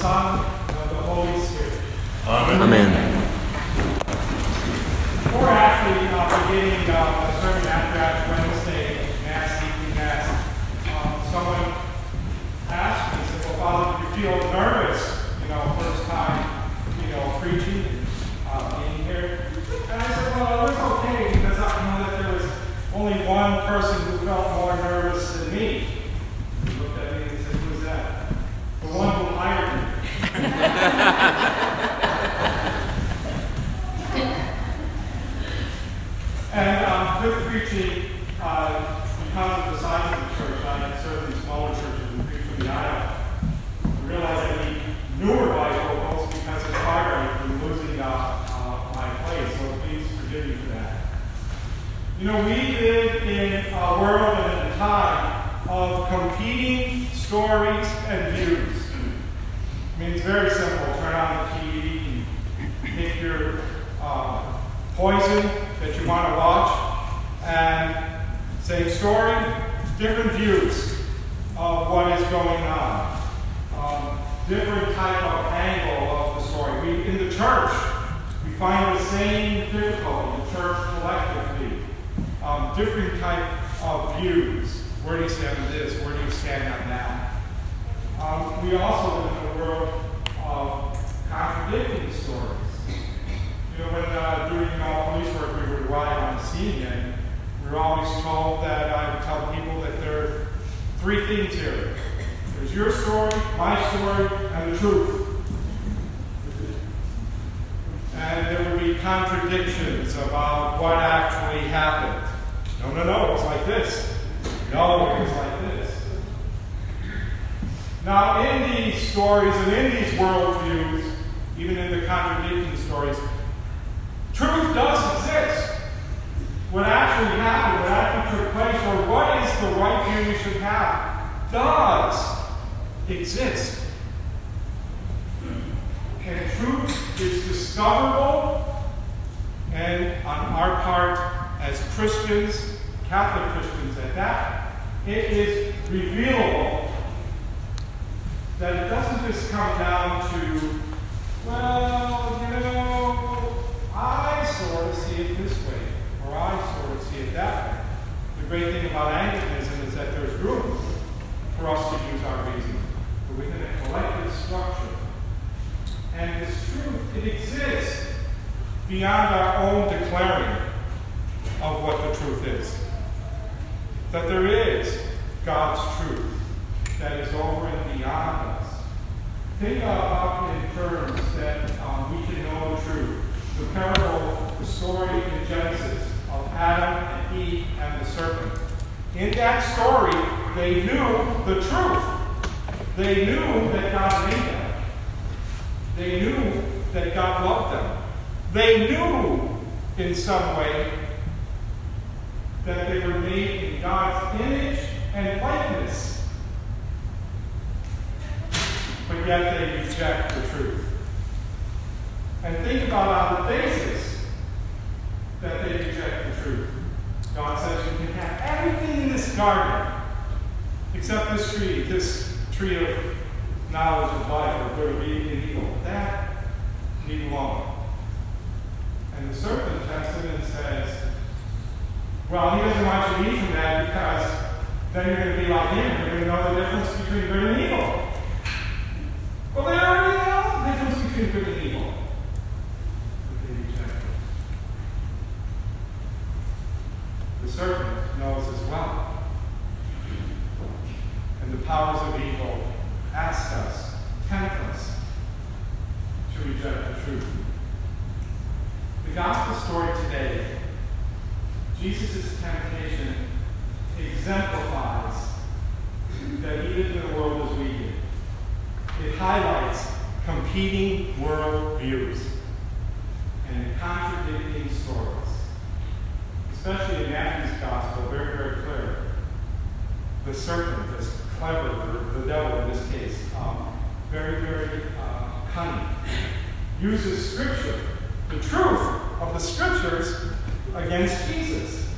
Son, and of the Holy Spirit. Amen. Before actually uh, beginning uh, the sermon after Ash Wednesday, Mass, evening Mass, um, someone asked me, said, well, Father, do you feel nervous, you know, first time, you know, preaching, uh, being here? And I said, well, it was okay because I know that there was only one person who felt more nervous than me. He looked at me and said, who's that? The one who hired me. And um, with preaching, uh, because of the size of the church, I had served in smaller churches and preached from the aisle. I realized I need newer bifocals because it's harder. Been losing uh, uh, my place, so please forgive me for that. You know, we live in a world and in a time of competing stories and views. I mean, it's very simple. Turn on the TV, and pick your uh, poison that you want to watch, and same story, different views of what is going on, um, different type of angle of the story. We in the church, we find the same difficulty. The church collectively, um, different type of views. Where do you stand on this? Where do you stand on that? Um, we also live in a world of contradicting stories. You know, when uh, doing uh, police work, we would ride on the scene, were always told that I tell people that there are three things here. There's your story, my story, and the truth. And there would be contradictions about what actually happened. No, no, no, it's like this. No, it was like this. Now, in these stories and in these worldviews, even in the contradicting stories, truth does exist. What actually happened, what actually took place, or what is the right view we should have, does exist. And truth is discoverable, and on our part as Christians, Catholic Christians at that, it is revealable that it doesn't just come down to, well, you know, I sort of see it this way, or I sort of see it that way. The great thing about Anglicanism is that there's room for us to use our reason, but within a collective structure. And this truth, it exists beyond our own declaring of what the truth is. That there is God's truth that is over and beyond us. Think about in terms that um, we can know the truth. The parable, the story in Genesis of Adam and Eve and the serpent. In that story, they knew the truth. They knew that God made them. They knew that God loved them. They knew in some way that they were made in God's image and likeness. But yet they reject the truth. And think about on the basis that they reject the truth. God says you can have everything in this garden except this tree, this tree of knowledge of life, or good of evil. That leave alone. And the serpent tests him and says, well, he doesn't want you to eat from that because then you're going to be like him. You're going to know the difference between good and evil. Well, they already know the difference between good evil. They reject it. The serpent knows as well. And the powers of evil ask us, tempt us to reject the truth. The gospel story today Jesus' temptation exemplifies that he lived in a world as we did. It highlights competing world views and contradicting stories. Especially in Matthew's gospel, very, very clear. The serpent, this clever, the, devil in this case, um, very, very uh, cunning, uses scripture, the truth of the scriptures against Jesus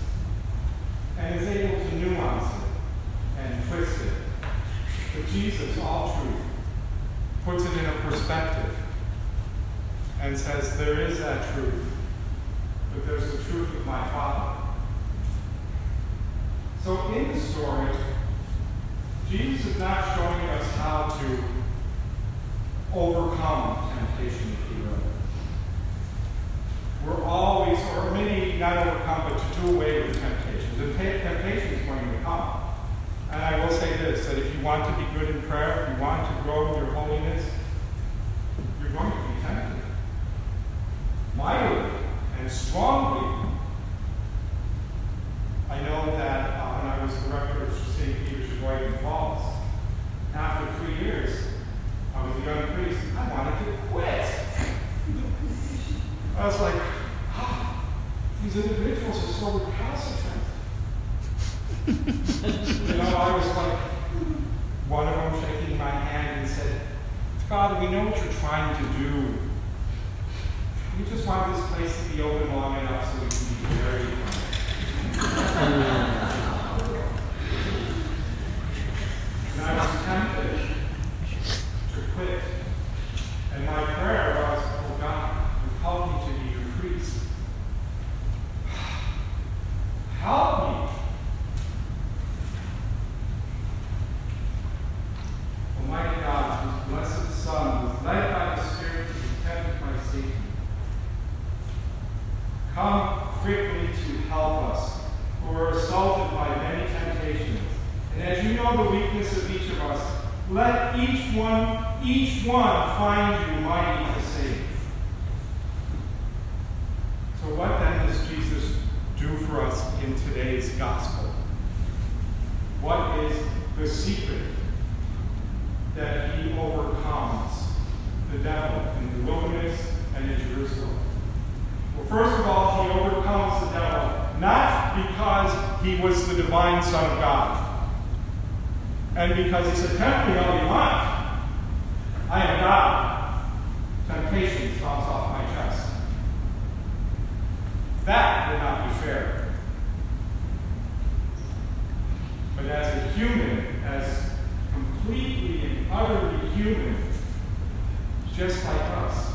and is able to nuance it and twist it. But Jesus, all truth, puts it in a perspective and says, There is that truth, but there's the truth of my Father. So in the story, Jesus is not showing us how to overcome temptation, if you will. We're always, or maybe not overcome, but to do away with temptations. And temptation is going to come. And I will say this that if you want to be good in prayer, if you want to grow in your holiness, you're going to be tempted. Mightily and strongly. I know that uh, when I was director of St. Peter's Sheboygan Falls, after three years, I was a young priest, I wanted to quit. I was like, oh, these individuals are so recalcitrant. you know, I was like, one of them shaking my hand and said, Father, we know what you're trying to do. We just want this place to be open long enough so we can be buried and I was tempted to quit. And my prayer was, oh God, you called me to be your priest. Help me. Almighty God, whose blessed Son was led by the Spirit to be tempted by Satan, come quickly to help us who are assaulted by many temptations. And as you know the weakness of each of us, let each one, each one find you mighty to save. So what then does Jesus do for us in today's gospel? What is the secret that he overcomes the devil in the wilderness and in Jerusalem? Well, first of all, he overcomes the devil not because he was the divine Son of God and because he said, Tempt me all you want. I am God. Temptation drops off my chest. That would not be fair. But as a human, as completely and utterly human, just like us,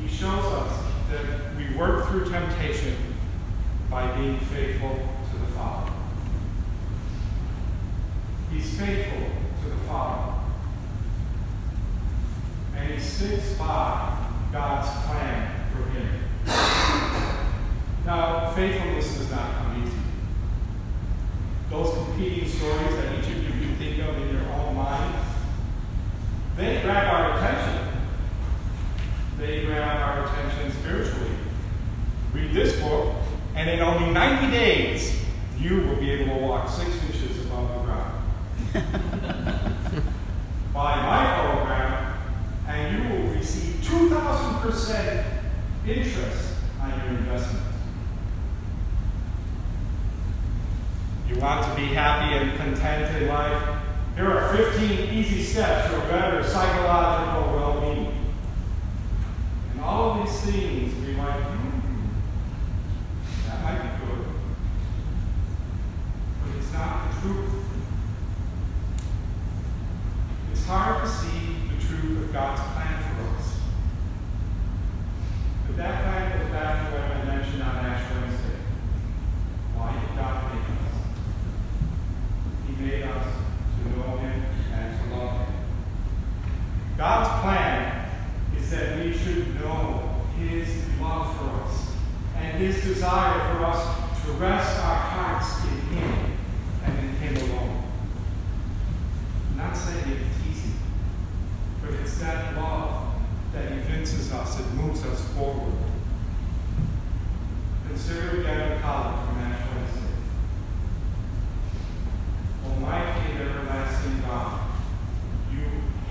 he shows us that we work through temptation by being faithful to the Father. He's faithful to the Father. And he sticks by God's plan. Now, faithfulness does not come easy. Those competing stories that each of you can think of in your own minds, they grab our attention. They grab our attention spiritually. Read this book, and in only 90 days, you will be able to walk six inches above the ground. Buy my program, and you will receive 2,000% interest on your investment. You want to be happy and content in life? Here are 15 easy steps for better psychological well being. And all of these things, we might, hmm, that might be good. But it's not the truth. It's hard to see the truth of God's plan for us. But that plan goes back to what I mentioned on Ash Wednesday. Why did God make us? He made us to know Him and to love Him. God's plan is that we should know His love for us and His desire for us to rest our hearts in Him and in Him alone. I'm not saying it's easy, but it's that love that evinces us, forward. Consider the collect from Ash Wednesday. Almighty and everlasting God, you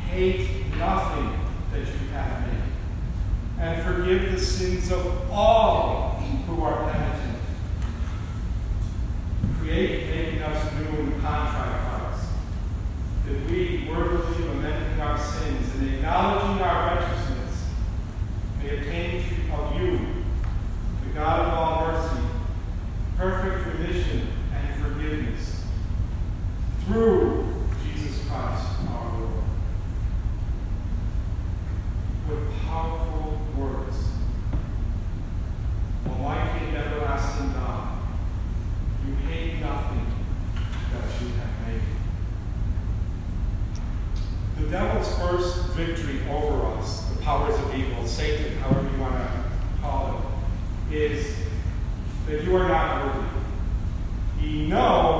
hate nothing that you have made, and forgive the sins of all his first victory over us, the powers of evil, Satan, however you want to call it, is that you are not worthy. He knows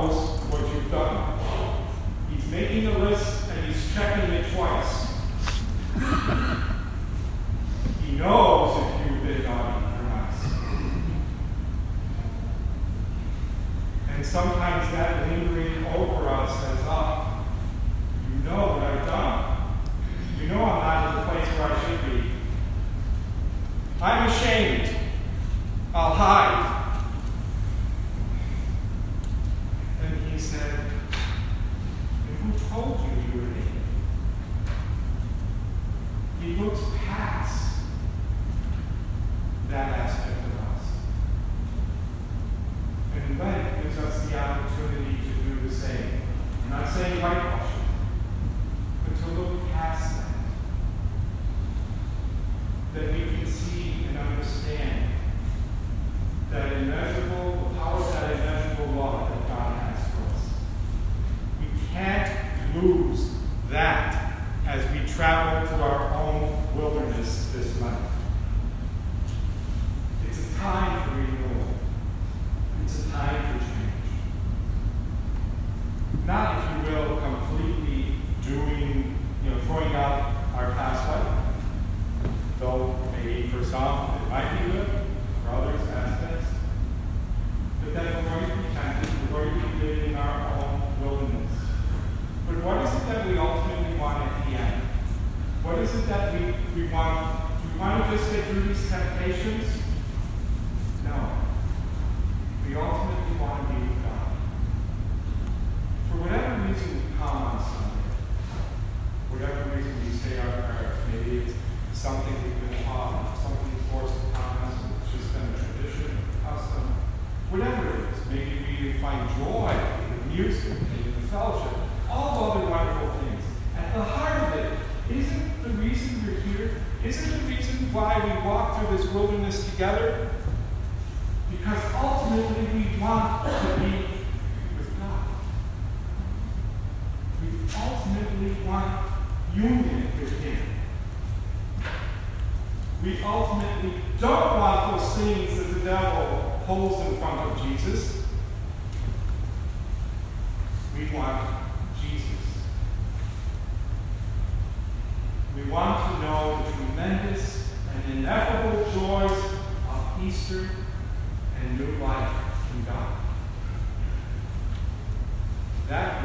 moves that as we travel to our together because ultimately we want to be with God. We ultimately want union with Him. We ultimately don't want those things that the devil holds in front of Jesus. We want Jesus. We want to know the tremendous and ineffable joys Easter and new life in God. That